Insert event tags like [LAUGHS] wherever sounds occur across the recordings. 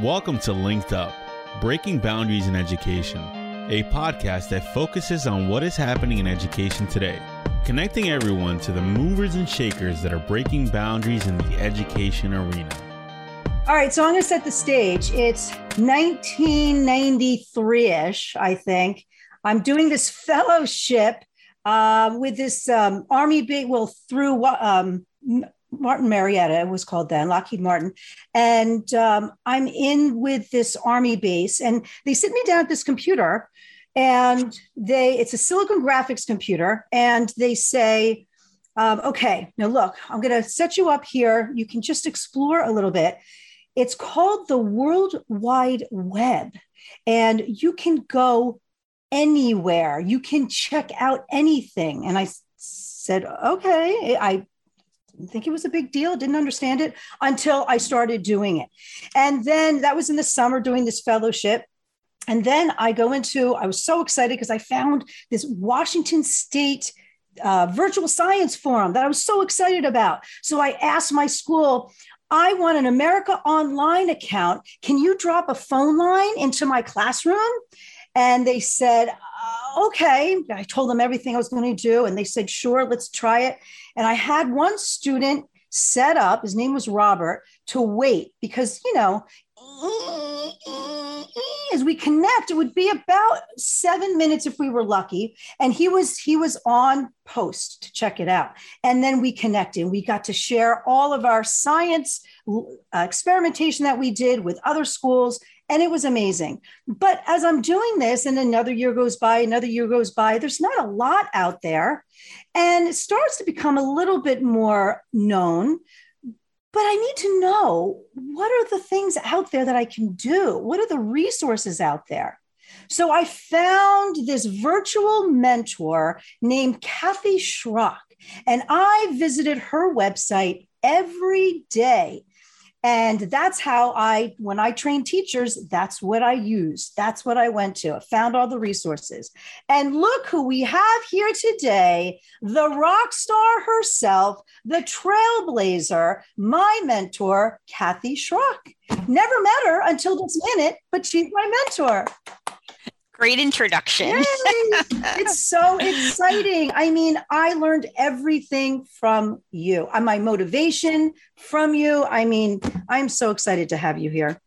Welcome to Linked Up Breaking Boundaries in Education, a podcast that focuses on what is happening in education today, connecting everyone to the movers and shakers that are breaking boundaries in the education arena. All right, so I'm going to set the stage. It's 1993 ish, I think. I'm doing this fellowship uh, with this um, Army big, well, through um, Martin Marietta, was called then, Lockheed Martin. And um, I'm in with this Army base, and they sit me down at this computer, and they, it's a Silicon Graphics computer, and they say, um, okay, now look, I'm going to set you up here. You can just explore a little bit. It's called the World Wide Web, and you can go anywhere. You can check out anything. And I said, okay, I think it was a big deal, didn't understand it until I started doing it. And then that was in the summer doing this fellowship. And then I go into, I was so excited because I found this Washington State uh, virtual science forum that I was so excited about. So I asked my school, I want an America Online account. Can you drop a phone line into my classroom? And they said, uh, okay. I told them everything I was going to do. And they said, sure, let's try it. And I had one student set up, his name was Robert, to wait because, you know, as we connect it would be about seven minutes if we were lucky. And he was he was on post to check it out. And then we connected. We got to share all of our science uh, experimentation that we did with other schools and it was amazing. But as I'm doing this, and another year goes by, another year goes by, there's not a lot out there. And it starts to become a little bit more known. But I need to know what are the things out there that I can do? What are the resources out there? So I found this virtual mentor named Kathy Schrock, and I visited her website every day and that's how I, when I train teachers, that's what I use. That's what I went to. I found all the resources. And look who we have here today the rock star herself, the trailblazer, my mentor, Kathy Schrock. Never met her until this minute, but she's my mentor great introduction. it's so exciting. I mean, I learned everything from you. Uh, my motivation from you. I mean, I'm so excited to have you here.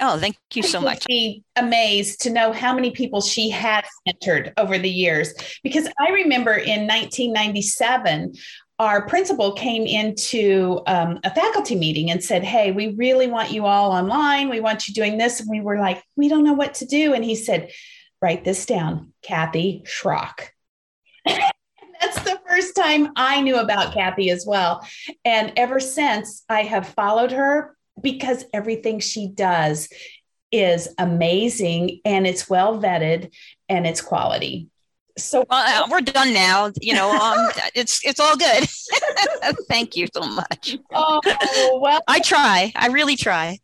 Oh, thank you so much. Be amazed to know how many people she has mentored over the years. Because I remember in 1997, our principal came into um, a faculty meeting and said, Hey, we really want you all online. We want you doing this. And we were like, We don't know what to do. And he said, Write this down Kathy Schrock. [LAUGHS] That's the first time I knew about Kathy as well. And ever since, I have followed her because everything she does is amazing and it's well vetted and it's quality so well, uh, we're done now you know um, [LAUGHS] it's it's all good [LAUGHS] thank you so much oh well i try i really try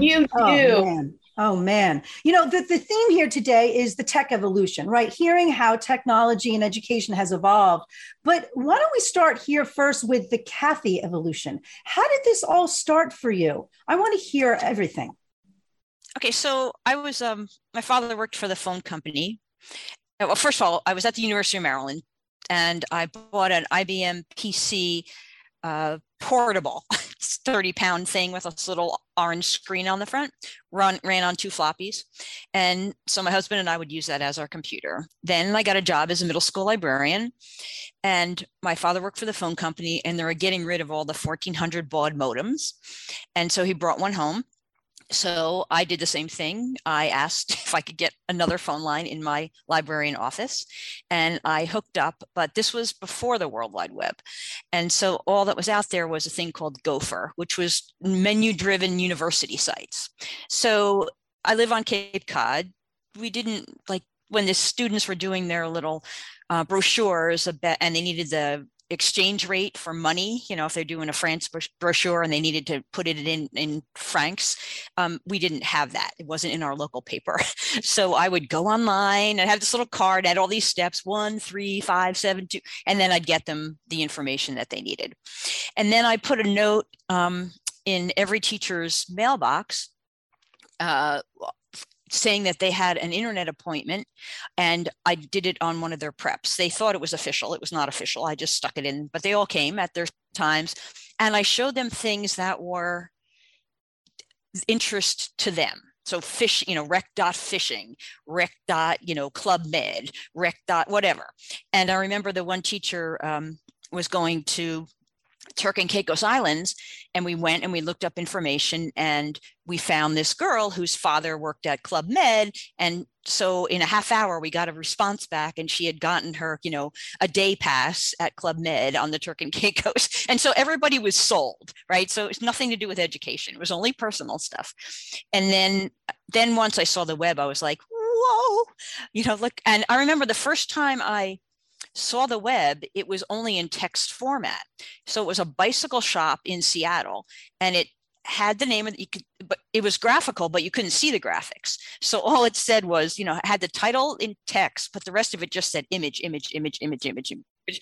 you oh, do oh, man. Oh man. You know, the, the theme here today is the tech evolution, right? Hearing how technology and education has evolved. But why don't we start here first with the Kathy evolution? How did this all start for you? I want to hear everything. Okay, so I was um my father worked for the phone company well, first of all, I was at the University of Maryland and I bought an IBM PC uh, portable [LAUGHS] 30 pound thing with a little orange screen on the front run ran on two floppies. And so my husband and i would use that as our computer. Then i got a job as a middle school librarian and my father worked for the phone company and they were getting rid of all the 1400 baud modems. And so he brought one home so I did the same thing. I asked [LAUGHS] if I could get another phone line in my librarian office and I hooked up, but this was before the World Wide Web. And so all that was out there was a thing called Gopher, which was menu driven university sites. So I live on Cape Cod. We didn't like when the students were doing their little uh, brochures about, and they needed the exchange rate for money you know if they're doing a france brochure and they needed to put it in in francs um, we didn't have that. It wasn't in our local paper. [LAUGHS] So i would go online and have this little card at all these steps one three five seven two and then i'd get them the information that they needed. And then i put a note um, in every teacher's mailbox uh, saying that they had an internet appointment and I did it on one of their preps. They thought it was official. It was not official. I just stuck it in, but they all came at their times and I showed them things that were interest to them. So fish, you know, rec dot fishing, rec dot, you know, club med, rec dot whatever. And I remember the one teacher um, was going to Turk and Caicos Islands. And we went and we looked up information and we found this girl whose father worked at Club Med. And so in a half hour, we got a response back and she had gotten her, you know, a day pass at Club Med on the Turk and [LAUGHS] Caicos. And so everybody was sold, right? So it's nothing to do with education. It was only personal stuff. And then, then once I saw the web, I was like, whoa, you know, look. And I remember the first time I saw the web, it was only in text format. So it was a bicycle shop in Seattle and it had the name of you could but it was graphical but you couldn't see the graphics. So [LAUGHS] all it said was you know had the title in text but the rest of it just said image image image image image image.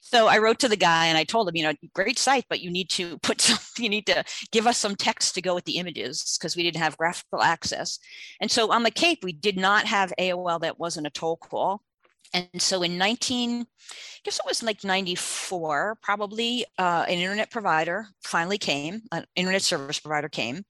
So i wrote to the guy and i told him you know great site but you need to [LAUGHS] put some you need to give us some text to go with the images because we didn't have graphical access. And so on the cape we did not have aol that wasn't a toll call and so in 19, I guess it was like 94, probably uh, an internet provider finally came, an internet service provider came,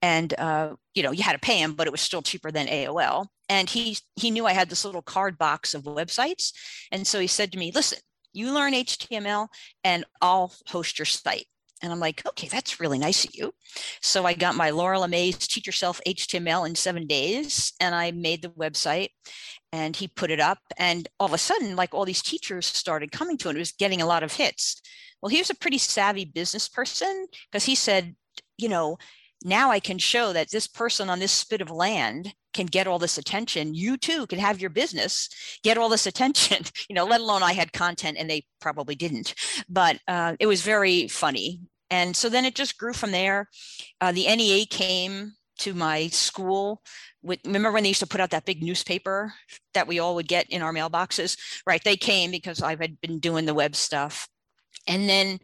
and uh, you know you had to pay him, but it was still cheaper than AOL. And he he knew I had this little card box of websites, and so he said to me, "Listen, you learn HTML, and I'll host your site." And I'm like, okay, that's really nice of you. So I got my Laura LeMay's Teach Yourself HTML in seven days, and I made the website and he put it up. And all of a sudden, like all these teachers started coming to it. It was getting a lot of hits. Well, he was a pretty savvy business person because he said, you know, now I can show that this person on this bit of land can get all this attention. You too can have your business get all this [LAUGHS] attention, you know, let alone I had content and they probably didn't. But uh, it was very funny and so then it just grew from there. Uh, the NEA came to my school. With, remember when they used to put out that big newspaper that we all would get in our mailboxes? Right, they came because I had been doing the web stuff. And then,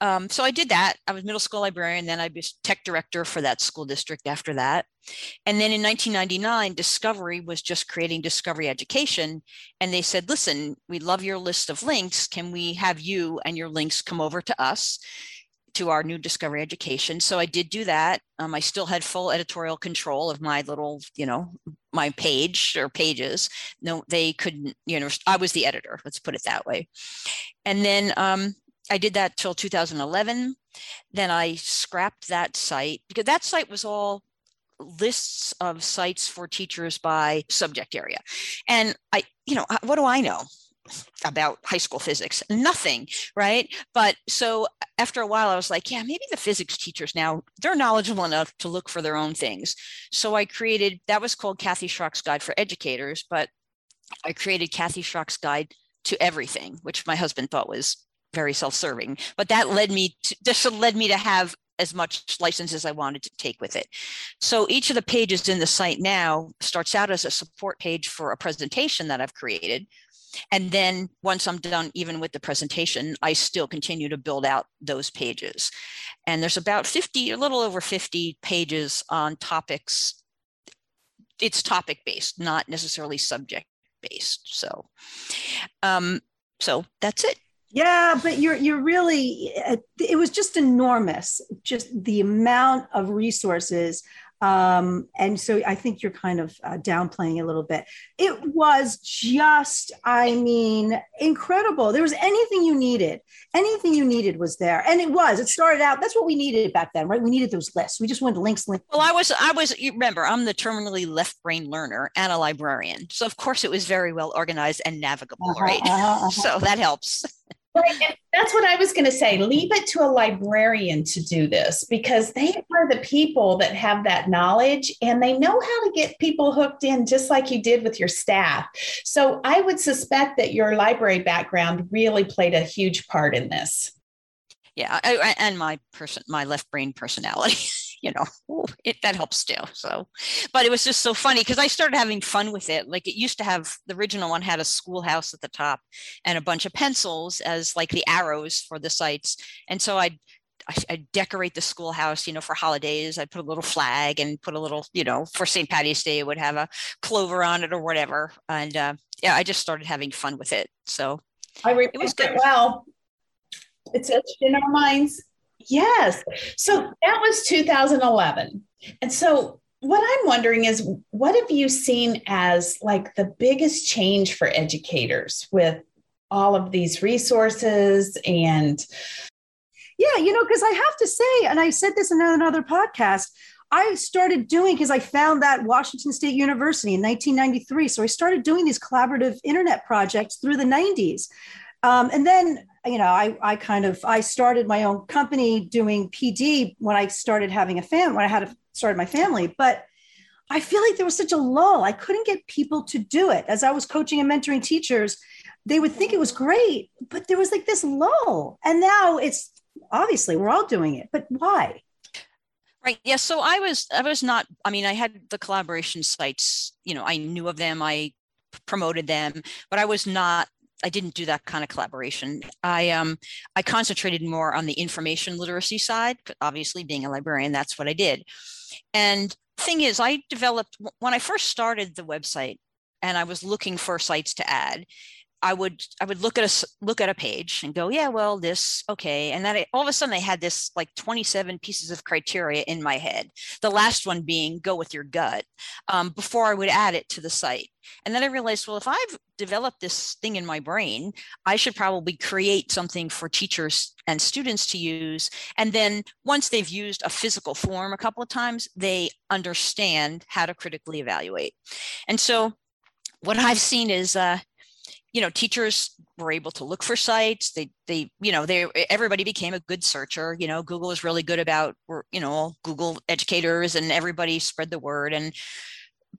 um, so I did that. I was middle school librarian. Then I was tech director for that school district after that. And then in 1999, Discovery was just creating Discovery Education. And they said, listen, we love your list of links. Can we have you and your links come over to us? To our new discovery education. So i did do that. Um, i still had full editorial control of my little you know my page or pages. No they couldn't you know i was the editor let's put it that way. And then um, i did that till 2011 then i scrapped that site because that site was all lists of sites for teachers by subject area. And i you know what do i know about high school physics nothing right but so after a while i was like yeah maybe the physics teachers now they're knowledgeable enough to look for their own things so i created that was called kathy schrock's guide for educators but i created kathy schrock's guide to everything which my husband thought was very self-serving but that led me to this led me to have as much license as I wanted to take with it. So each of the pages in the site now starts out as a support page for a presentation that I've created, and then once I'm done, even with the presentation, I still continue to build out those pages. And there's about 50, a little over 50 pages on topics. It's topic based, not necessarily subject based. So, um, so that's it. Yeah, but you're you're really it was just enormous, just the amount of resources um, and so I think you're kind of uh, downplaying a little bit. It was just, I mean, incredible. There was anything you needed, anything you needed was there, and it was. It started out. That's what we needed back then, right? We needed those lists. We just wanted links. links. Well, I was, I was. You remember, I'm the terminally left brain learner and a librarian, so of course it was very well organized and navigable, uh-huh, right? Uh-huh, uh-huh. So that helps. [LAUGHS] That's what I was going to say. Leave it to a librarian to do this because they are the people that have that knowledge and they know how to get people hooked in, just like you did with your staff. So I would suspect that your library background really played a huge part in this. Yeah, I, and my person, my left brain personality. [LAUGHS] you know, [LAUGHS] it, that helps too. So, but it was just so funny because I started having fun with it. Like it used to have the original one had a schoolhouse at the top and a bunch of pencils as like the arrows for the sites. And so I'd I decorate the schoolhouse, you know, for holidays. I put a little flag and put a little, you know, for St. Patty's Day, it would have a clover on it or whatever. And uh, yeah, I just started having fun with it. So I remember it was good. Well, it's etched in our minds. Yes. So that was 2011. And so what I'm wondering is what have you seen as like the biggest change for educators with all of these resources and yeah you know because i have to say and i said this in another podcast i started doing because i found that washington state university in 1993 so i started doing these collaborative internet projects through the 90s um, and then you know I, I kind of i started my own company doing pd when i started having a family when i had a, started my family but i feel like there was such a lull i couldn't get people to do it as i was coaching and mentoring teachers they would think it was great, but there was like this lull. And now it's obviously we're all doing it, but why? Right. Yeah. So I was, I was not, I mean, I had the collaboration sites, you know, I knew of them, I promoted them, but I was not, I didn't do that kind of collaboration. I, um, I concentrated more on the information literacy side, obviously being a librarian, that's what I did. And thing is, I developed, when I first started the website, and I was looking for sites to add. I would I would look at a look at a page and go, yeah, well, this okay, and then I, all of a sudden I had this like 27 pieces of criteria in my head. The last one being go with your gut um, before I would add it to the site. And then I realized, well, if I've developed this thing in my brain, I should probably create something for teachers and students to use. And then once they've used a physical form a couple of times, they understand how to critically evaluate. And so what I've seen is uh, you know teachers were able to look for sites. They they you know they everybody became a good searcher. You know google is really good about you know google educators and everybody spread the word. And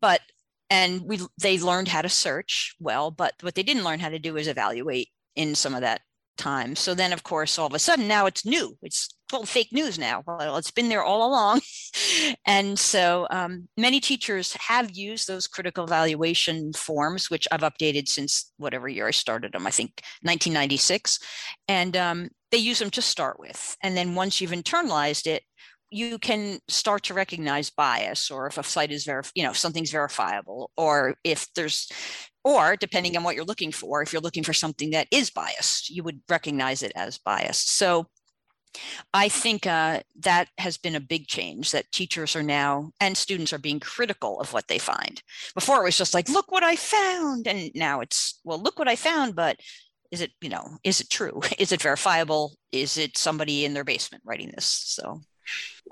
but and we they learned how to search well but what they didn't learn how to do is evaluate in some of that time so then of course all of a sudden now it's new it's called fake news now. Well, it's been there all along. [LAUGHS] and so um, many teachers have used those critical evaluation forms, which I've updated since whatever year I started them, I think 1996. And um, they use them to start with. And then once you've internalized it, you can start to recognize bias or if a site is verif- you know if something's verifiable or if there's or depending on what you're looking for if you're looking for something that is biased you would recognize it as biased so I think uh, that has been a big change that teachers are now and students are being critical of what they find. Before it was just like, look what I found. And now it's, well, look what I found, but is it, you know, is it true? [LAUGHS] Is it verifiable? Is it somebody in their basement writing this? So.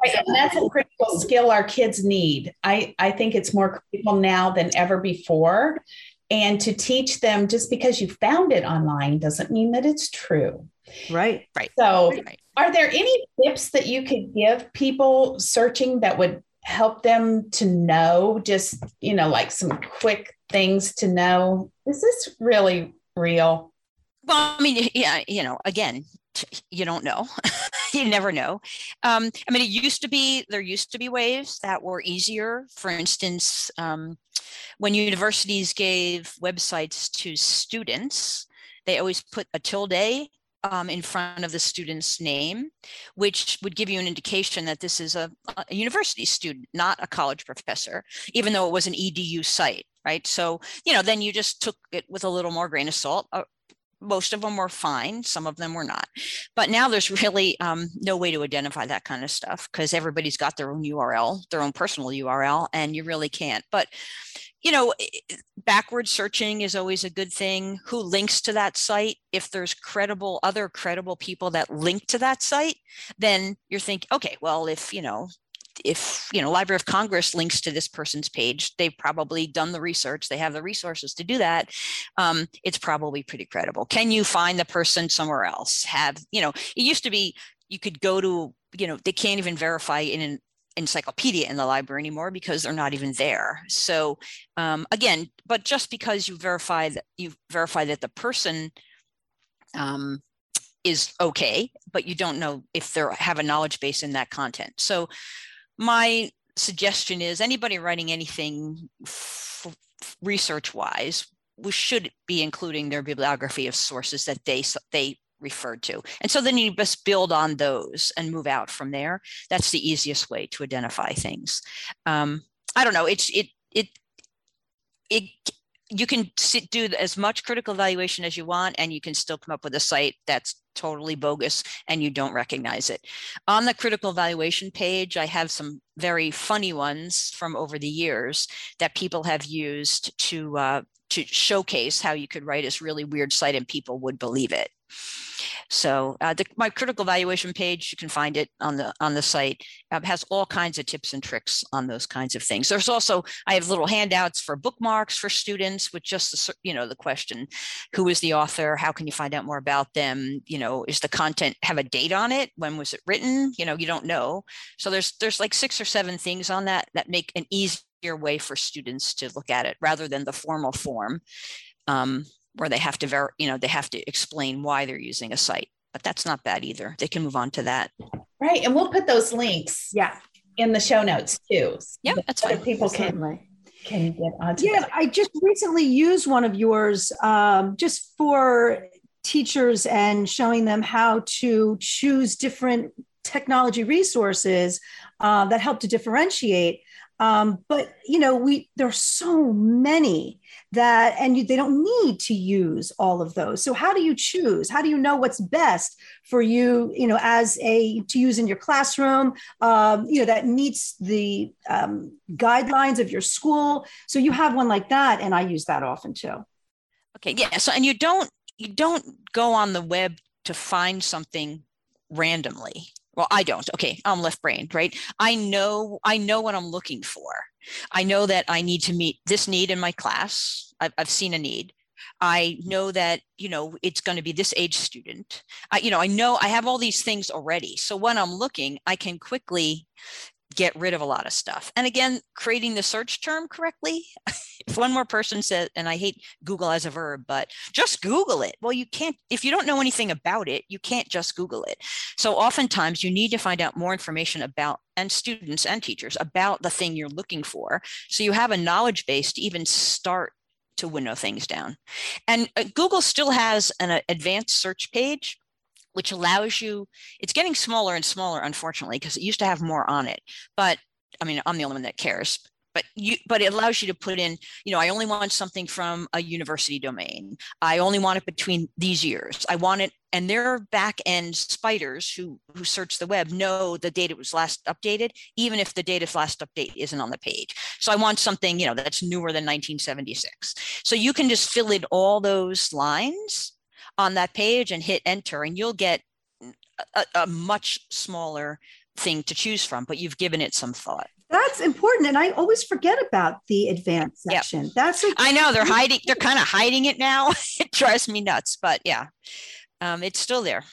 Right, and that's a critical skill our kids need. I, I think it's more critical now than ever before. And to teach them just because you found it online doesn't mean that it's true. Right. Right. So, right. are there any tips that you could give people searching that would help them to know just, you know, like some quick things to know is this really real? Well, I mean, yeah, you know, again, you don't know. [LAUGHS] you never know. Um, I mean, it used to be, there used to be ways that were easier. For instance, um, when universities gave websites to students, they always put a tilde um, in front of the student's name, which would give you an indication that this is a, a, university student, not a college professor, even though it was an EDU site, right? So, you know, then you just took it with a little more grain of salt. Most of them were fine, some of them were not. But now there's really um, no way to identify that kind of stuff because everybody's got their own URL, their own personal URL, and you really can't. But you know, backward searching is always a good thing. Who links to that site? If there's credible, other credible people that link to that site, then you're thinking, okay, well, if, you know, if you know library of congress links to this person's page they've probably done the research they have the resources to do that um, it's probably pretty credible can you find the person somewhere else have you know it used to be you could go to you know they can't even verify in an encyclopedia in the library anymore because they're not even there. So um, again, but just because you verify that you verify that the person um, is okay, but you don't know if they have a knowledge base in that content. So my suggestion is anybody writing anything f- research wise we should be including their bibliography of sources that they they referred to. And so then you just build on those and move out from there. That's the easiest way to identify things. Um, I don't know. It's it it it you can sit, do as much critical evaluation as you want and you can still come up with a site that's totally bogus and you don't recognize it. On the critical evaluation page i have some very funny ones from over the years that people have used to uh, to showcase how you could write this really weird site and people would believe it so uh, the, my critical evaluation page, you can find it on the on the site, uh, has all kinds of tips and tricks on those kinds of things. There's also I have little handouts for bookmarks for students with just the you know the question, who is the author? How can you find out more about them? You know, is the content have a date on it? When was it written? You know, you don't know. So there's there's like six or seven things on that that make an easier way for students to look at it rather than the formal form. Um, where they have to ver- you know they have to explain why they're using a site but that's not bad either. They can move on to that. Right and we'll put those links yeah. in the show notes too. Yeah that's fine. people can can get onto yeah that. i just recently used one of yours um, just for teachers and showing them how to choose different technology resources uh, that help to differentiate um, but you know we there's so many that and you, they don't need to use all of those. So how do you choose? How do you know what's best for you you know as a to use in your classroom? Um, you know that meets the um, guidelines of your school. So you have one like that and i use that often too. Okay yeah so and you don't you don't go on the web to find something randomly well i don't. Okay i'm left brained right? I know i know what i'm looking for. I know that i need to meet this need in my class. I've, I've seen a need. I know that you know it's going to be this age student. I you know i know i have all these things already. So when i'm looking i can quickly get rid of a lot of stuff. And again, creating the search term correctly. [LAUGHS] if one more person says, and I hate Google as a verb, but just Google it. Well, you can't, if you don't know anything about it, you can't just Google it. So oftentimes you need to find out more information about, and students and teachers about the thing you're looking for. So you have a knowledge base to even start to window things down. And uh, Google still has an uh, advanced search page which allows you, it's getting smaller and smaller, unfortunately, because it used to have more on it. But I mean, I'm the only one that cares. But you, but it allows you to put in, you know, I only want something from a university domain. I only want it between these years. I want it, and their back end spiders who who search the web know the date it was last updated, even if the date of last update isn't on the page. So I want something, you know, that's newer than 1976. So you can just fill in all those lines on that page and hit enter and you'll get a, a much smaller thing to choose from, but you've given it some thought. That's important. And I always forget about the advanced section. Yep. That's I know they're hiding, they're kind of hiding it now. [LAUGHS] it drives me nuts, but yeah, um, it's still there.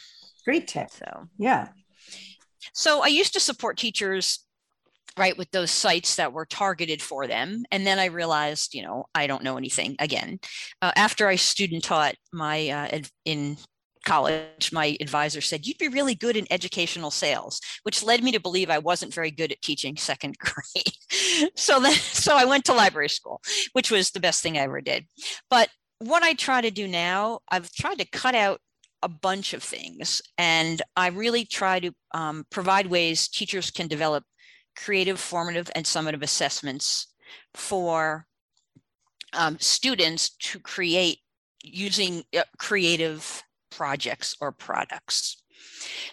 Great tip. So yeah. So I used to support teachers right with those sites that were targeted for them and then i realized you know i don't know anything again. Uh, after i student taught my uh, in college my advisor said you'd be really good in educational sales which led me to believe i wasn't very good at teaching second [LAUGHS] grade. So then so i went to library school which was the best thing i ever did. But what i try to do now i've tried to cut out a bunch of things and i really try to um, provide ways teachers can develop creative, formative, and summative assessments for um, students to create using uh, creative projects or products.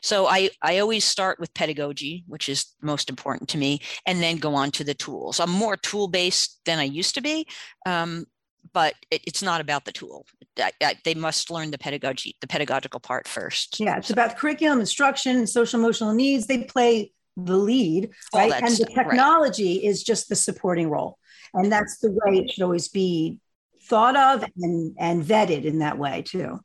So I, I always start with pedagogy, which is most important to me, and then go on to the tools. I'm more tool based than I used to be, um, but it, it's not about the tool. I, I, they must learn the pedagogy, the pedagogical part first. Yeah, it's so. about curriculum, instruction, social emotional needs. They play the lead, right? And the technology right. is just the supporting role. And that's the way it should always be thought of and, and vetted in that way too.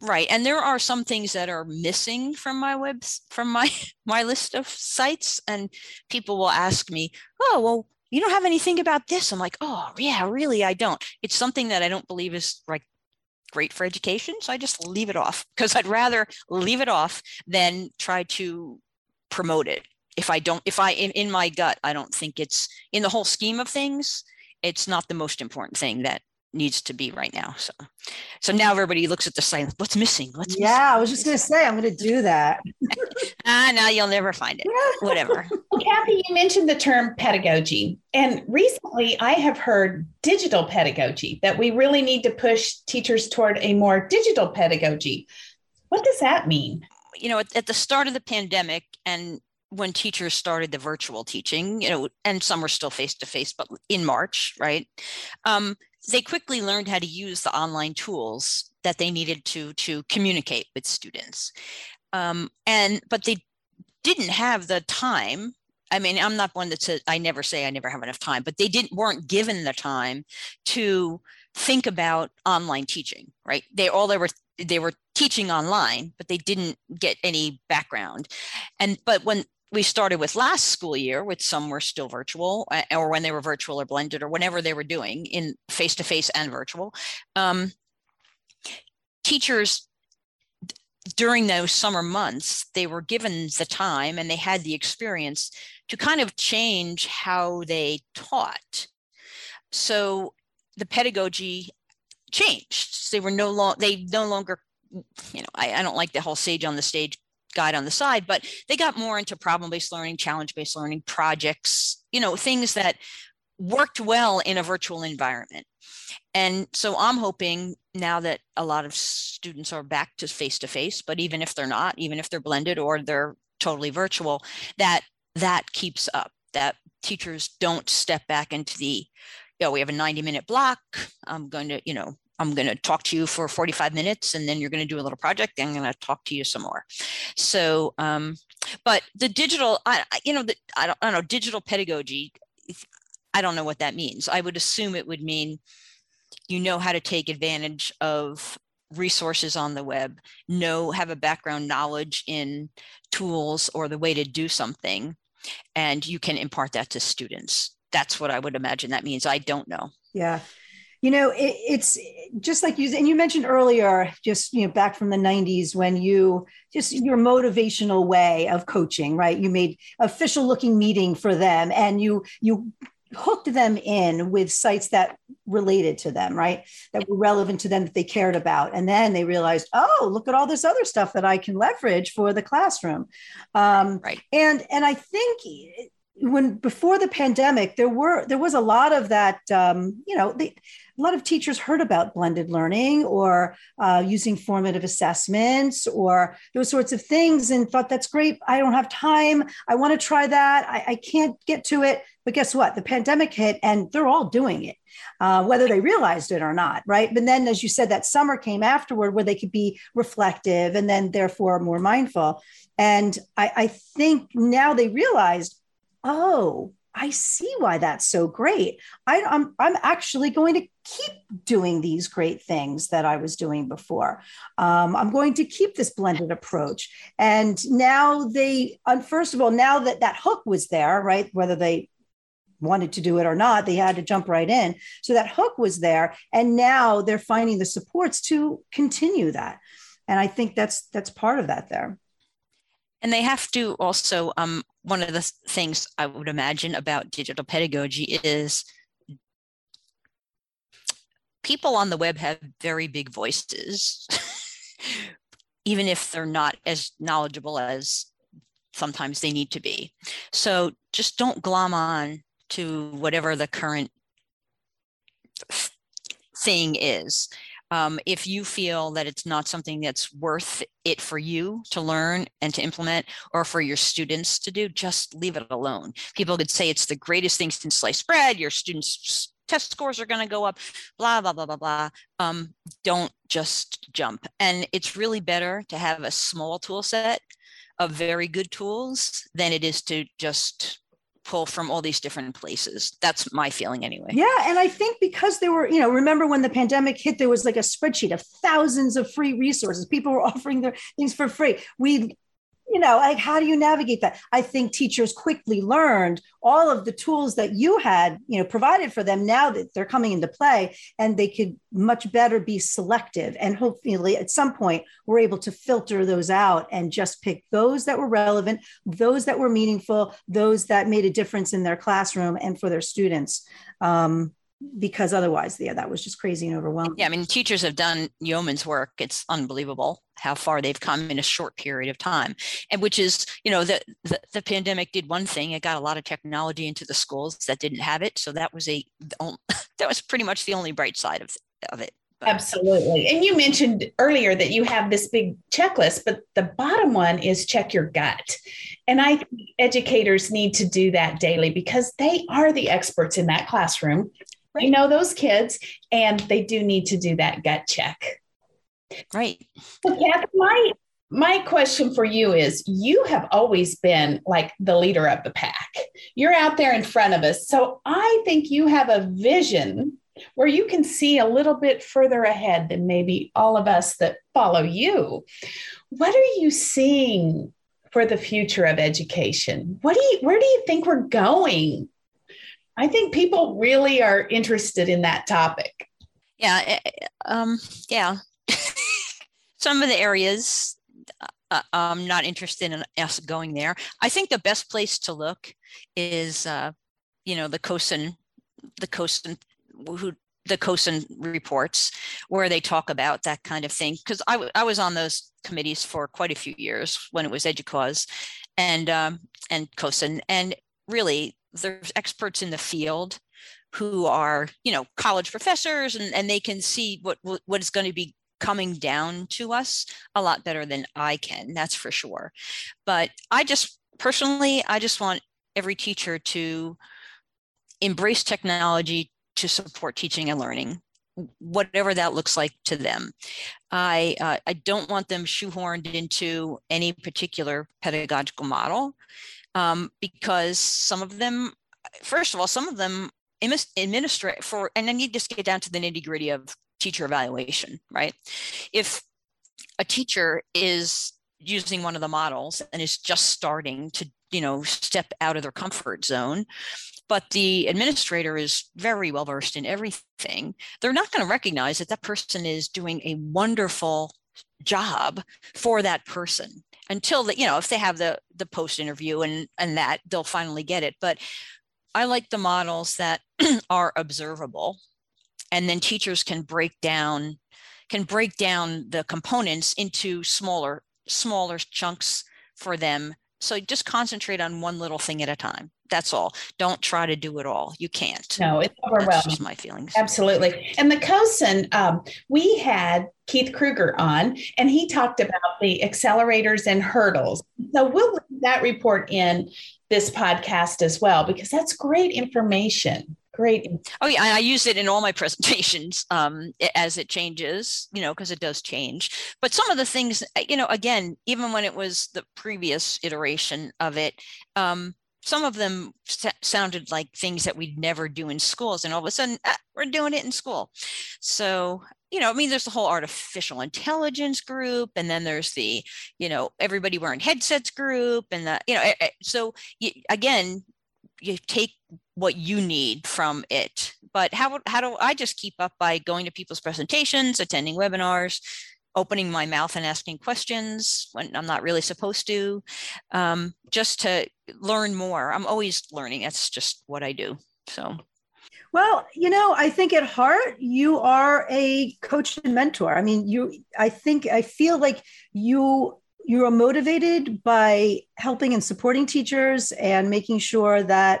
Right. And there are some things that are missing from my webs from my [LAUGHS] my list of sites. And people will ask me, oh, well, you don't have anything about this. I'm like, oh yeah, really, I don't. It's something that I don't believe is like great for education. So I just leave it off because I'd rather leave it off than try to promote it if i don't if i in, in my gut i don't think it's in the whole scheme of things it's not the most important thing that needs to be right now. So, so now everybody looks at the site. What's missing? What's yeah? Missing? I was just going to say I'm going to do that. [LAUGHS] ah, now you'll never find it. Yeah. [LAUGHS] Whatever. Well, Kathy, you mentioned the term pedagogy, and recently I have heard digital pedagogy. That we really need to push teachers toward a more digital pedagogy. What does that mean? You know, at, at the start of the pandemic, and when teachers started the virtual teaching, you know, and some were still face to face, but in March, right? Um, they quickly learned how to use the online tools that they needed to to communicate with students. Um, and but they didn't have the time. I mean i'm not one that says i never say i never have enough time but they didn't weren't given the time to think about online teaching right? They all they were they were teaching online but they didn't get any background and but when we started with last school year, which some were still virtual, or when they were virtual or blended, or whatever they were doing in face to face and virtual. Um, teachers during those summer months, they were given the time and they had the experience to kind of change how they taught. So the pedagogy changed. They were no longer they no longer, you know, I, I don't like the whole sage on the stage guide on the side, but they got more into problem based learning, challenge based learning, projects, you know, things that worked well in a virtual environment. And so I'm hoping now that a lot of students are back to face to face, but even if they're not, even if they're blended or they're totally virtual, that that keeps up, that teachers don't step back into the, you know, we have a 90 minute block. I'm going to, you know, I'm going to talk to you for 45 minutes and then you're going to do a little project. I'm going to talk to you some more. So, um, but the digital, I, you know, the, I, don't, I don't know, digital pedagogy, I don't know what that means. I would assume it would mean you know how to take advantage of resources on the web, know, have a background knowledge in tools or the way to do something, and you can impart that to students. That's what I would imagine that means. I don't know. Yeah you know it, it's just like you and you mentioned earlier just you know back from the 90s when you just your motivational way of coaching right? You made official looking meeting for them and you you hooked them in with sites that related to them right? That were relevant to them that they cared about. And then they realized oh look at all this other stuff that i can leverage for the classroom. Um, right. and and i think when before the pandemic there were there was a lot of that um, you know a lot of teachers heard about blended learning or uh, using formative assessments or those sorts of things and thought that's great. I don't have time. I want to try that. I, I can't get to it. But guess what? The pandemic hit and they're all doing it uh, whether they realized it or not right? But then as you said that summer came afterward where they could be reflective and then therefore more mindful. And I, I think now they realized oh, I see why that's so great. I, am I'm, I'm actually going to keep doing these great things that I was doing before. Um, I'm going to keep this blended approach. And now they, first of all, now that that hook was there, right? Whether they wanted to do it or not, they had to jump right in. So that hook was there, and now they're finding the supports to continue that. And I think that's that's part of that there. And they have to also, um, one of the things I would imagine about digital pedagogy is people on the web have very big voices, [LAUGHS] even if they're not as knowledgeable as sometimes they need to be. So just don't glom on to whatever the current thing is um, if you feel that it's not something that's worth it for you to learn and to implement or for your students to do, just leave it alone. People could say it's the greatest thing since sliced bread, your students' test scores are going to go up, blah, blah, blah, blah, blah. Um, don't just jump. And it's really better to have a small tool set of very good tools than it is to just pull from all these different places. That's my feeling anyway. Yeah. And I think because there were, you know, remember when the pandemic hit, there was like a spreadsheet of thousands of free resources. People were [LAUGHS] offering their things for free. We you know, like how do you navigate that? I think teachers quickly learned all of the tools that you had, you know, provided for them now that they're coming into play and they could much better be selective. And hopefully at some point we're able to filter those out and just pick those that were relevant, those that were meaningful, those that made a difference in their classroom and for their students. Um, because otherwise, yeah, that was just crazy and overwhelming. Yeah, I mean, teachers have done yeoman's work. It's unbelievable how far they've come in a short period of time, and which is, you know, the, the the pandemic did one thing. It got a lot of technology into the schools that didn't have it, so that was a [LAUGHS] that was pretty much the only bright side of of it. But. Absolutely. And you mentioned earlier that you have this big checklist, but the bottom one is check your gut. And I think educators need to do that daily because they are the experts in that classroom. They know those kids and they do need to do that gut check. Right. So, my my question for you is you have always been like the leader of the pack. You're out there in front of us. So I think you have a vision where you can see a little bit further ahead than maybe all of us that follow you. What are you seeing for the future of education? What do you where do you think we're going? I think people really are interested in that topic. Yeah, eh, eh, um, yeah. [LAUGHS] Some of the areas uh, I'm not interested in us going there. I think the best place to look is, uh, you know, the CoSN, the CoSN, who the CoSN reports where they talk about that kind of thing. Because I, w- I was on those committees for quite a few years when it was EDUCAUSE and um, and CoSN, and really there's experts in the field who are you know college professors and, and they can see what what is going to be coming down to us a lot better than I can that's for sure but I just personally I just want every teacher to embrace technology to support teaching and learning whatever that looks like to them. I uh, I don't want them shoehorned into any particular pedagogical model um, because some of them, first of all, some of them administrate for, and then you just get down to the nitty gritty of teacher evaluation, right? If a teacher is using one of the models and is just starting to you know step out of their comfort zone but the administrator is very well versed in everything, they're not going to recognize that that person is doing a wonderful job for that person until that you know if they have the the post interview and and that they'll finally get it but i like the models that [CLEARS THROAT] are observable and then teachers can break down can break down the components into smaller smaller chunks for them so just concentrate on one little thing at a time. That's all. Don't try to do it all. You can't. No, it's overwhelming. That's just my feelings. Absolutely. And the CoSN, um, we had Keith Krueger on, and he talked about the accelerators and hurdles. So we'll link that report in this podcast as well because that's great information great oh yeah i use it in all my [LAUGHS] presentations um, as it changes you know because it does change but some of the things uh, you know again even when it was the previous iteration of it um, some of them sounded like things that we'd never do in schools and all of a sudden ah, we're doing it in school so you know i mean there's the whole artificial intelligence group and then there's the you know everybody wearing headsets group and the you know so again you take what you need from it. But how, how do I just keep up by going to people's presentations, attending webinars, opening my mouth and asking questions when I'm not really supposed to, um, just to learn more. I'm always learning. That's just what I do. So. Well, you know, I think at heart you are a coach and mentor. I mean, you I think I feel like you you are motivated by helping and supporting teachers and making sure that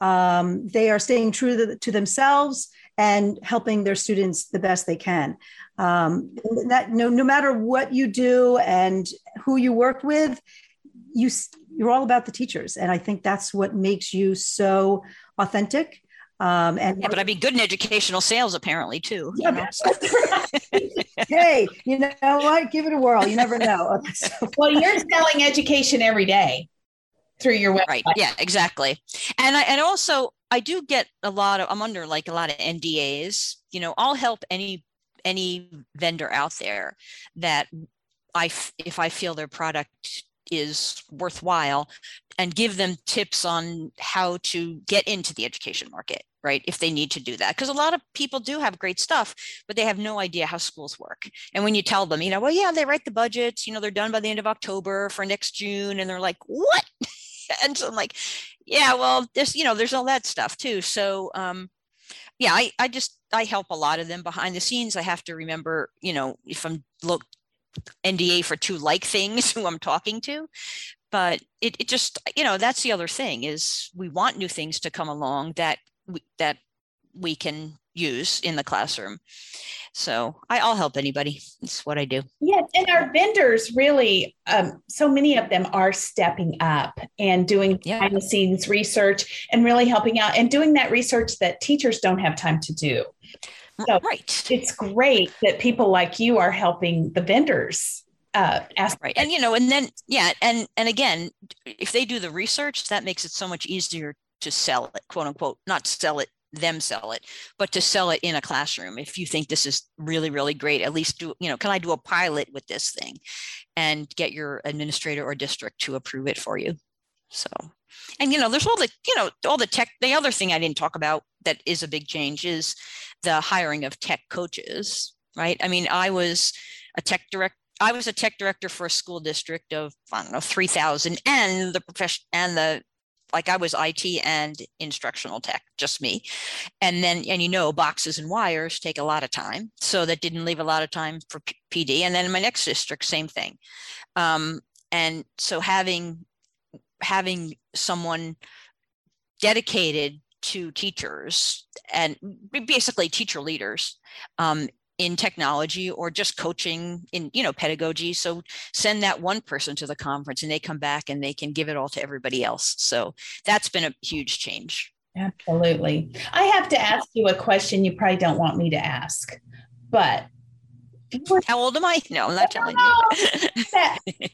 um, they are staying true to, to, themselves and helping their students the best they can. Um, that no, no matter what you do and who you work with, you you're all about the teachers, and I think that's what makes you so authentic. Um, and yeah, but I'd be good in educational sales apparently too. Yeah, you know, so. hey, you know what? Give it a whirl. You never know. [LAUGHS] well, you're selling education every day through your website. Right. Yeah, exactly. And I and also I do get a lot of I'm under like a lot of NDAs. You know, I'll help any any vendor out there that I if I feel their product is worthwhile and give them tips on how to get into the education market right if they need to do that. Because a lot of people do have great stuff but they have no idea how schools work. And when you tell them you know well yeah they write the budgets you know they're done by the end of october for next june and they're like what? [LAUGHS] And so i'm like yeah well there's you know there's all that stuff too. So um yeah, I, I just I help a lot of them behind the scenes. I have to remember, you know, if I'm look NDA for two like things [LAUGHS] who I'm talking to. But it, it just, you know, that's the other thing is we want new things to come along that we, that we can use in the classroom. So I, will help anybody. It's what I do. Yeah, and our vendors really, um, so many of them are stepping up and doing yeah. behind the scenes research and really helping out and doing that research that teachers don't have time to do. So right. It's great that people like you are helping the vendors uh, ask right and you know and then yeah and and again if they do the research that makes it so much easier to sell it quote unquote not sell it them sell it but to sell it in a classroom if you think this is really really great at least do you know can i do a pilot with this thing and get your administrator or district to approve it for you? So and you know there's all the you know all the tech the other thing i didn't talk about that is a big change is the hiring of tech coaches right? I mean i was a tech director I was a tech director for a school district of I don't know 3,000, and the profession and the like I was IT and instructional tech, just me. And then, and you know, boxes and wires take a lot of time. So that didn't leave a lot of time for P- PD. And then in my next district, same thing. Um, and so having having someone dedicated to teachers and basically teacher leaders um, in technology or just coaching in you know pedagogy. So send that one person to the conference and they come back and they can give it all to everybody else. So that's been a huge change. Absolutely. I have to ask you a question you probably don't want me to ask but how old am I? No, I'm not telling you. [LAUGHS]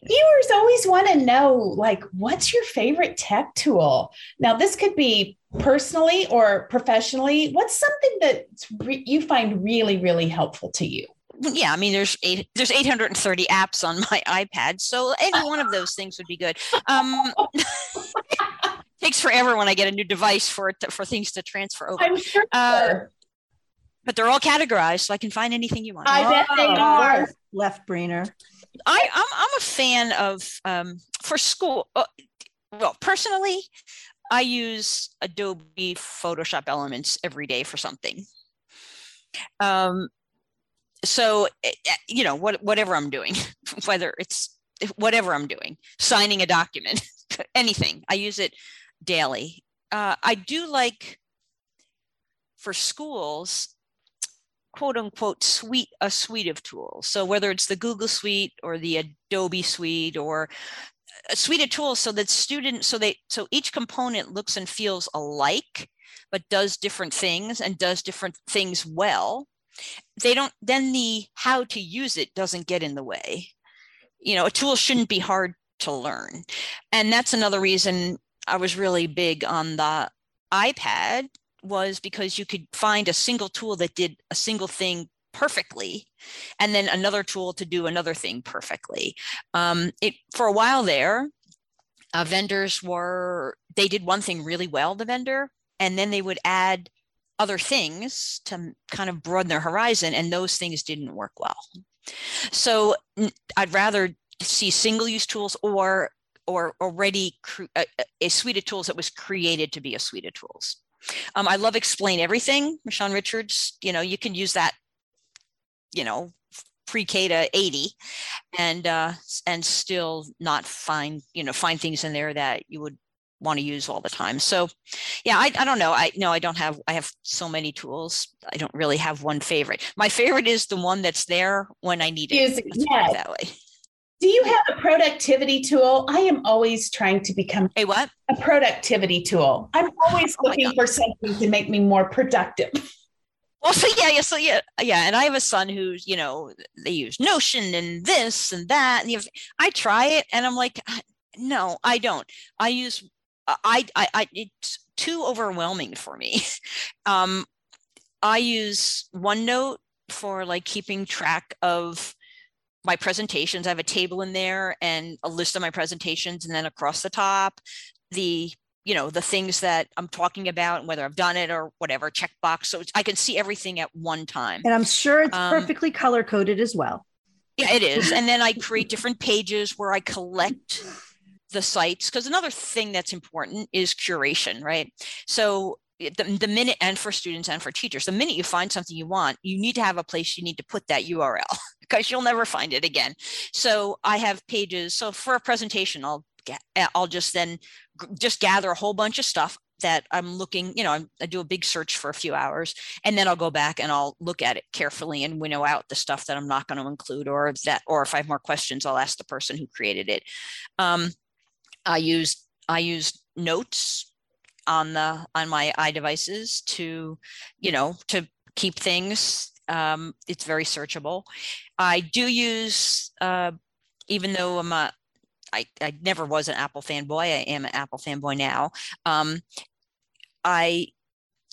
viewers always want to know, like, what's your favorite tech tool? Now, this could be personally or professionally. What's something that re- you find really, really helpful to you? yeah i mean there's eight there's 830 apps on my [LAUGHS] ipad so any one of those things would be good um [LAUGHS] takes forever when i get a new device for it to, for things to transfer over I'm sure. Uh, but they're all categorized, so I can find anything you want. I bet they oh, are. Left brainer. I, I'm, I'm a fan of um, for school. Uh, well, personally, I use Adobe Photoshop Elements every day for something. Um, so eh, eh, you know what whatever I'm doing, [LAUGHS] whether it's whatever I'm doing, signing a document, [LAUGHS] anything, I use it daily. Uh, I do like for schools quote unquote suite a suite of tools. So whether it's the google suite or the adobe suite or a suite of tools so that students so they so each component looks and feels alike but does different things and does different things well. They don't then the how to use it doesn't get in the way. You know a tool shouldn't be hard to learn. And that's another reason i was really big on the ipad was because you could find a single tool that did a single thing perfectly and then another tool to do another thing perfectly. Um, it for a while there uh, vendors were they did one thing really well the vendor and then they would add other things to kind of broaden their horizon and those things didn't work well. So i'd rather see single use tools or or already a, a suite of tools that was created to be a suite of tools um, I love explain everything, Michonne Richards. You know, you can use that, you know, pre-K to 80 and uh, and still not find, you know, find things in there that you would want to use all the time. So yeah, I, I don't know. I no, I don't have I have so many tools. I don't really have one favorite. My favorite is the one that's there when I need it. yeah. That way. Do you have a productivity tool? I am always trying to become a what? A productivity tool. I'm always oh looking for something to make me more productive. [LAUGHS] Well, so yeah, yeah, so yeah, yeah, and I have a son who's, you know, they use Notion and this and that, and have, I try it, and I'm like, no, I don't. I use, I, I, I it's too overwhelming for me. [LAUGHS] um, I use OneNote for like keeping track of my presentations. I have a table in there and a list of my presentations, and then across the top, the you know the things that I'm talking about and whether I've done it or whatever checkbox, so I can see everything at one time. And I'm sure it's um, perfectly color coded as well. Yeah, it is. and then I create different pages where I collect the sites because another thing that's important is curation, right? So the, the minute and for students and for teachers the minute you find something you want you need to have a place you need to put that url because [LAUGHS] you'll never find it again. So i have pages so for a presentation i'll get i'll just then just gather a whole bunch of stuff that i'm looking you know I'm, i do a big search for a few hours and then i'll go back and i'll look at it carefully and winnow out the stuff that i'm not going to include or that or if i have more questions i'll ask the person who created it. Um, i use i use notes on the on my iDevices to, you know, to keep things. Um, it's very searchable. I do use, uh, even though I'm a, I, I never was an Apple fanboy. I am an Apple fanboy now. Um, I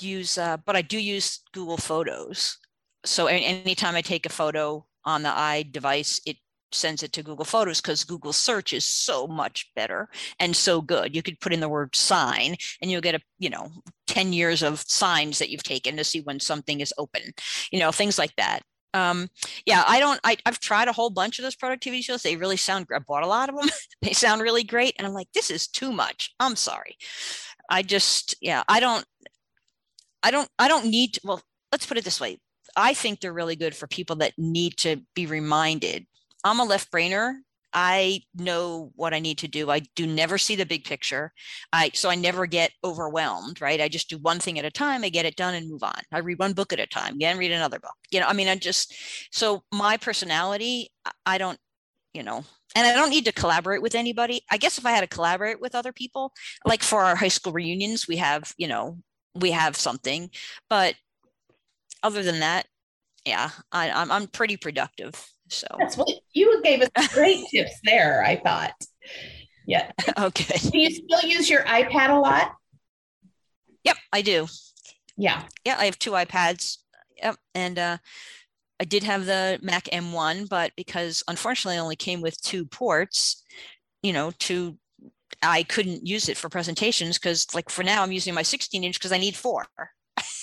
use, uh, but I do use Google Photos. So anytime I take a photo on the iDevice, it sends it to Google Photos because Google search is so much better and so good. You could put in the word sign and you'll get a, you know, 10 years of signs that you've taken to see when something is open, you know, things like that. Um, yeah, I don't, I, I've tried a whole bunch of those productivity shows. They really sound, great. I bought a lot of them. [LAUGHS] they sound really great. And I'm like, this is too much. I'm sorry. I just, yeah, I don't, I don't, I don't need to, well, let's put it this way. I think they're really good for people that need to be reminded I'm a left brainer. I know what I need to do. I do never see the big picture. I so I never get overwhelmed, right? I just do one thing at a time. I get it done and move on. I read one book at a time, again read another book. You know, I mean, I just so my personality, I don't, you know, and I don't need to collaborate with anybody. I guess if I had to collaborate with other people, like for our high school reunions, we have, you know, we have something, but other than that, yeah, I, I'm I'm pretty productive. So that's what you gave us great [LAUGHS] tips there, I thought. Yeah. [LAUGHS] Okay. Do you still use your iPad a lot? Yep, I do. Yeah. Yeah, I have two iPads. Yep. And uh I did have the Mac M1, but because unfortunately I only came with two ports, you know, two I couldn't use it for presentations because like for now I'm using my 16 inch because I need four.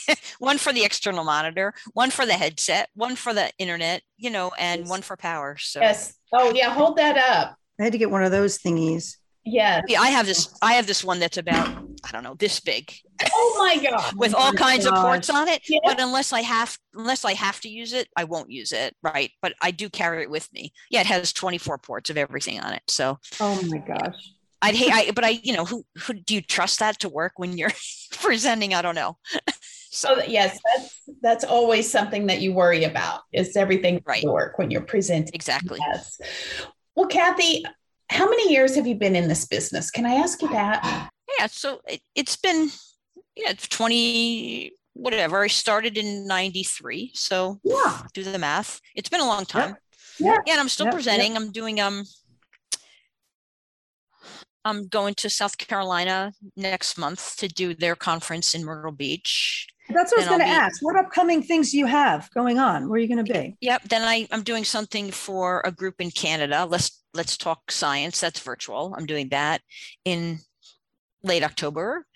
[LAUGHS] one for the external monitor, one for the headset, one for the internet, you know, and yes. one for power. So yes. Oh yeah, hold that up. I had to get one of those thingies. Yeah. Yeah, I have this. I have this one that's about I don't know this big. Oh my [LAUGHS] god! With all oh kinds gosh. of ports on it. Yeah. But unless I have unless I have to use it, I won't use it. Right. But I do carry it with me. Yeah, it has 24 ports of everything on it. So. Oh my gosh. I'd hate, I, but I, you know, who, who do you trust that to work when you're [LAUGHS] presenting? I don't know. So yes, that's that's always something that you worry about. Is everything right. work when you're presenting? Exactly. Yes. Well, Kathy, how many years have you been in this business? Can I ask you that? Yeah, so it, has been yeah, 20 whatever. I started in 93. So yeah. do the math. It's been a long time. Yeah. yeah and I'm still presenting. I'm doing um I'm going to South Carolina next month to do their conference in Myrtle Beach. That's what I was going to ask. What upcoming things do you have going on? Where are you going to be? Yep. Then I, I'm doing something for a group in Canada. Let's let's talk science. That's virtual. I'm doing that in late October.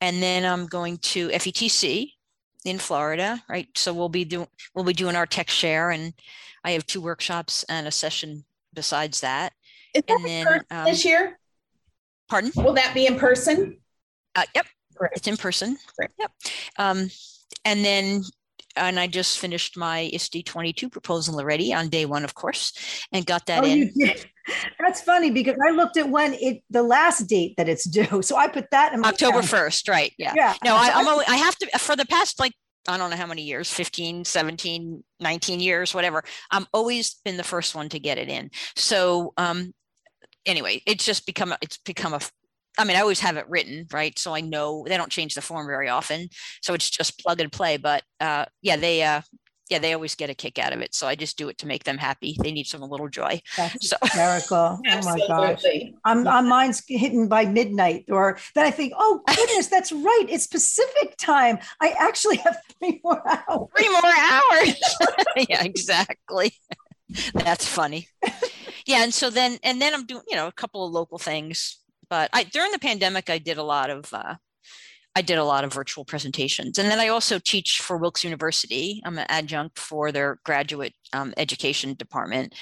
And then I'm going to FETC in Florida, right? So we'll be doing we'll be doing our tech share, and I have two workshops and a session besides that. Is that and then, um, this year? Pardon? Will that be in person? Uh, yep, it's in person. Yep. Um, and then, and I just finished my ISTE 22 proposal already on day one, of course, and got that oh, in. [LAUGHS] That's funny because I looked at when it the last date that it's [LAUGHS] due, so I put that in October first, right? Yeah. Yeah. No, I, I'm only, I have to for the past like I don't know how many years 15, 17, 19 years, whatever. I'm always been the first one to get it in. So, um, anyway, it's just become it's become a I mean, I always have it written, right? So I know they don't change the form very often. So it's just plug and play. But uh, yeah, they uh, yeah, they always get a kick out of it. So I just do it to make them happy. They need some little joy. That's so. hysterical. oh my gosh. I'm, I'm mine's hitting by midnight. Or then I think, oh [LAUGHS] goodness, that's right. It's Pacific time. I actually have three more hours. Three more hours. [LAUGHS] yeah, exactly. [LAUGHS] that's funny. Yeah. And so then and then I'm doing, you know, a couple of local things but I during the pandemic, I did a lot of uh, I did a lot of virtual presentations, and then I also teach for Wilkes University. I'm an adjunct for their graduate um, education department,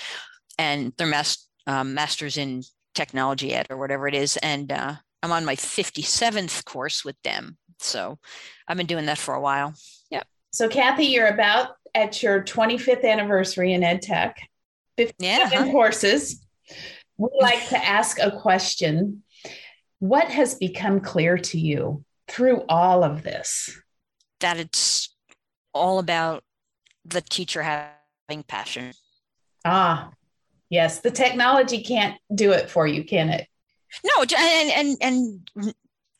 and their mas- um, masters in technology ed or whatever it is, and uh, I'm on my 57th course with them. so I've been doing that for a while. Yeah. So Kathy, you're about at your 25th anniversary in ed tech. 57 Yeah, huh? courses. We like to ask a question. What has become clear to you through all of this? That it's all about the teacher having passion. Ah, yes, the technology can't do it for you, can it? No, and and and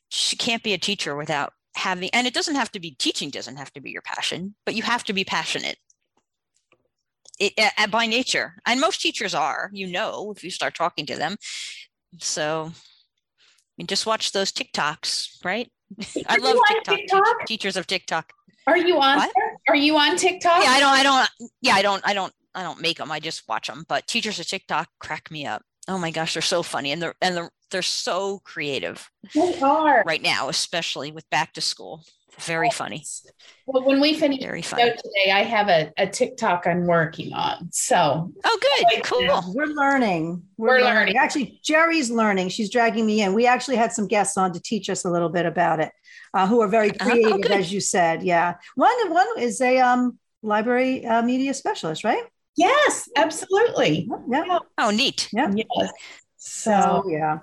she can't be a teacher without having. And it doesn't have to be teaching. Doesn't have to be your passion, but you have to be passionate. It, uh, by nature, and most teachers are. You know, if you start talking to them. So, mean, just watch those TikToks, right? [LAUGHS] I love TikTok, TikTok? teachers of TikTok. Are you on Are you on TikTok? Yeah, I don't, I don't, yeah, I don't, I don't, I don't make them. I just watch them. But teachers of TikTok crack me up. Oh my gosh, they're so funny, and they're and they're they're so creative They are. right now, especially with back to school. Very funny, Well, when we finish very the show funny. today, I have a, a TikTok I'm working on. So Oh, good, cool. We're learning. We're learning. Actually, Jerry's learning. She's dragging me in. We actually had some guests on to teach us a little bit about it, uh, who are very Oh, creative, good. as you said. Yeah. One one is a um, library uh, media specialist, right? yes, absolutely. Yeah. Oh, neat. Yeah. Yes. So So yeah.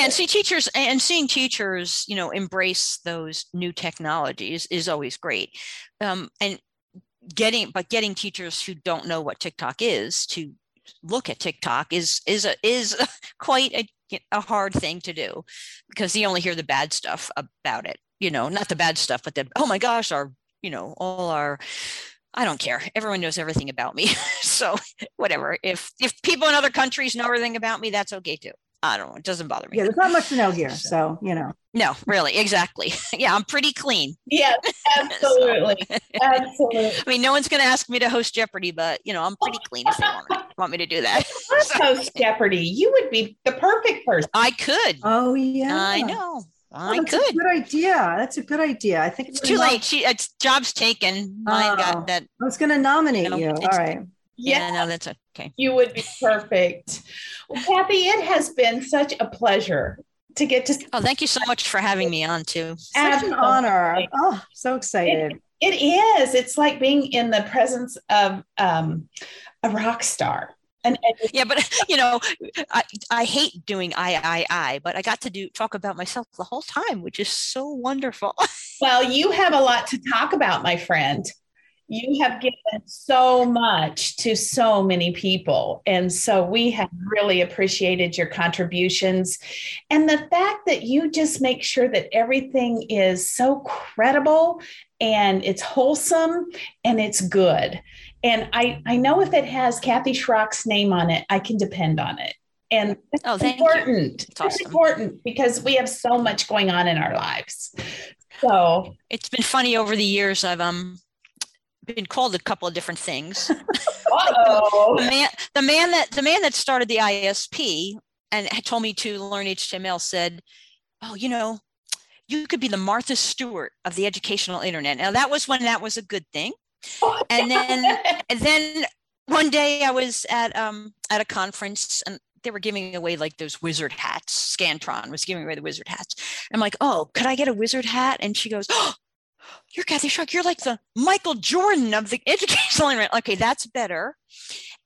And see teachers and seeing teachers, you know, embrace those new technologies is always great. Um, and getting, but getting teachers who don't know what TikTok is to look at TikTok is is a, is [LAUGHS] quite a, a hard thing to do because you only hear the bad stuff about it. You know, not the bad stuff, but the oh my gosh, our you know all our I don't care. Everyone knows everything about me. [LAUGHS] so whatever. If if people in other countries know everything about me, that's okay too. I don't know. It doesn't bother me. Yeah, there's not much to know here. [LAUGHS] So, you know. No, really, exactly. [LAUGHS] Yeah, I'm pretty clean. Yeah, [LAUGHS] absolutely. Absolutely. I mean, no one's going to ask me to host Jeopardy, but you know, I'm pretty clean if they want me, want me to do that. Let's host Jeopardy. You would be the perfect person. I could. Oh yeah. I know. Oh, I that's could. a good idea. That's a good idea. I think It's too late. She, it's job's taken. Mine Oh. got that. I was going to nominate you. All it's- right. Yeah, Yes, no, that's okay. you would be perfect. Well, Kathy, it has been such a pleasure to get to. Oh, thank you so much for having me on too. Such an honor. Oh, so excited. It is. It's like being in the presence of um, a rock star. And [LAUGHS] Yeah, but [LAUGHS] you know, I, I hate doing I, I, I, but I got to do talk about myself the whole time, which is so wonderful. [LAUGHS] well, you have a lot to talk about, my friend. You have given so much to so many people. And so we have really appreciated your contributions. And the fact that you just make sure that everything is so credible and it's wholesome and it's good. And I, I know if it has Kathy Schrock's name on it, I can depend on it. And that's Oh, thank you. important. It's awesome. important because we have so much going on in our lives. So It's been funny over the years. I've um been called a couple of different things. [LAUGHS] The man the man that the man that started the ISP and had told me to learn HTML said, "Oh, you know, you could be the Martha Stewart of the educational internet." Now that was when that was a good thing. And then and then one day I was at um at a conference and they were giving away like those wizard hats. Scantron was giving away the wizard hats. I'm like, "Oh, could I get a wizard hat?" And she goes, "Oh, you're Kathy Schrock. You're like the Michael Jordan of the educational internet. Okay, that's better.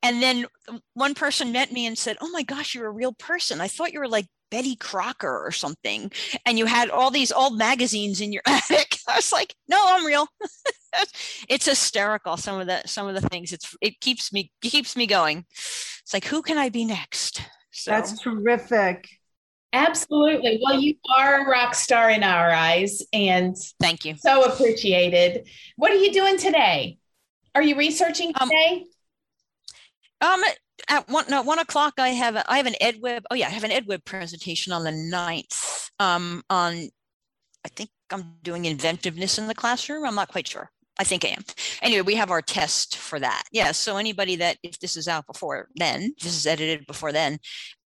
And then one person met me and said, Oh my gosh, you're a real person. I thought you were like Betty Crocker or something. And you had all these old magazines in your [LAUGHS] attic. I was like, No, I'm real. [LAUGHS] it's hysterical. Some of the some of the things. It's it keeps me it keeps me going. It's like, who can I be next? So That's terrific. Absolutely. Well, you are a rock star in our eyes and thank you. so appreciated. What are you doing today? Are you researching Um, today? Um, at one no one o'clock, I have a, I have an EdWeb. Oh yeah, I have an EdWeb presentation on the 9th. Um, on I think I'm doing inventiveness in the classroom. I'm not quite sure. I think I am. Anyway, we have our test for that. Yeah. So anybody that if this is out before then, this is edited before then,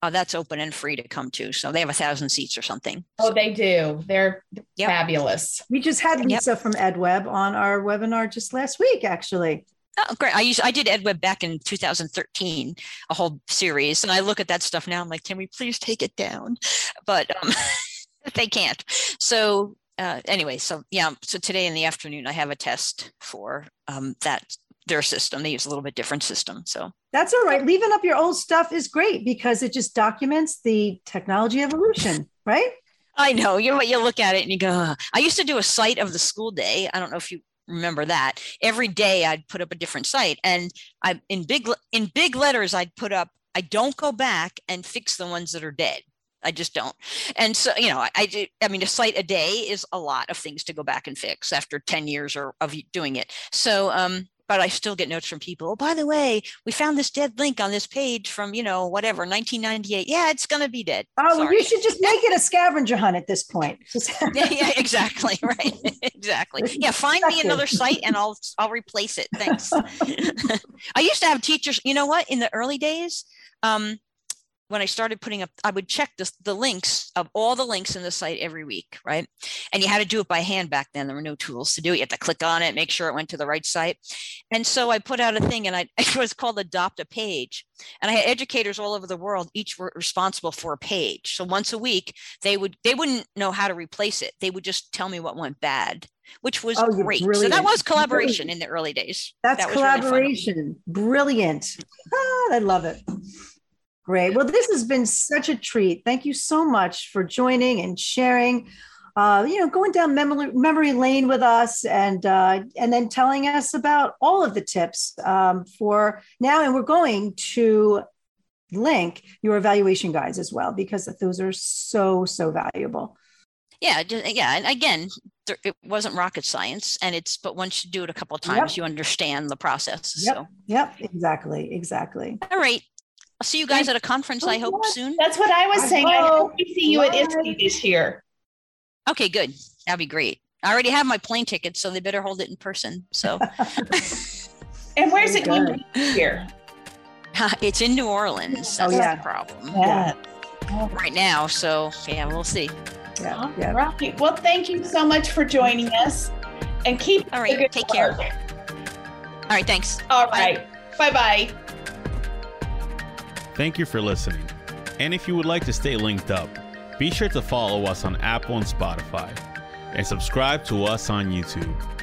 uh, that's open and free to come to. So they have a thousand seats or something. oh, they do. They're Yep. fabulous. We just had Yep. Lisa from EdWeb on our webinar just last week, actually. Oh, great. I used I did EdWeb back in 2013, a whole series. And I look at that stuff now. I'm like, can we please take it down? But um, [LAUGHS] they can't. So uh, anyway, so yeah, so today in the afternoon I have a test for um, that their system. They use a little bit different system. So That's all right. Leaving up your old stuff is great because it just documents the technology evolution, right? I know you know you look at it and you go. "Ugh." I used to do a site of the school day. I don't know if you remember that. Every day I'd put up a different site, and I in big in big letters I'd put up. I don't go back and fix the ones that are dead. I just don't. And so you know, I, I do. I mean, a site a day is a lot of things to go back and fix after ten years or of doing it. So um. But I still get notes from people. Oh, by the way, we found this dead link on this page from, you know, whatever, 1998. Yeah, it's going to be dead. Oh, Sorry. you should just make it a scavenger hunt at this point. [LAUGHS] Yeah, yeah, exactly. [LAUGHS] Right. exactly. Yeah. Find me another site and I'll I'll replace it. Thanks. [LAUGHS] I used to have teachers, you know what, in the early days, um, when I started putting up, I would check the, the links of all the links in the site every week, right? And you had to do it by hand back then. There were no tools to do it. You had to click on it, make sure it went to the right site. And so I put out a thing and I [LAUGHS] it was called Adopt a Page. And I had educators all over the world, each were responsible for a page. So once a week, they would they wouldn't know how to replace it. They would just tell me what went bad, which was Oh, great. So that was collaboration Brilliant. in the early days. That's That was really collaboration. Brilliant. [LAUGHS] Ah, I love it. Great. Well, this has been such a treat. Thank you so much for joining and sharing. Uh, you know, going down memory memory lane with us, and uh, and then telling us about all of the tips um, for now. And we're going to link your evaluation guides as well because those are so so valuable. Yeah, yeah, and again, there, it wasn't rocket science, and it's but once you do it a couple of Yep. times, you understand the process. Yep. So, Yep. Exactly. Exactly. all right, I'll see you guys at a conference. I hope Alright. soon. That's what I was I saying. I hope hope. we see you at Bye. ISTE this year. Okay, good. That'd be great. I already have my plane ticket, so they better hold it in person. So [LAUGHS] And where's it going to good. be this [LAUGHS] it's in New Orleans. Oh, yeah. the problem Yeah. right now. So yeah, we'll see. Yeah. All Yeah. right. Well, thank you so much for joining us and keep All the right, good take care. All right, thanks. All right. Bye bye. Thank you for listening. And if you would like to stay linked up, be sure to follow us on Apple and Spotify and subscribe to us on YouTube.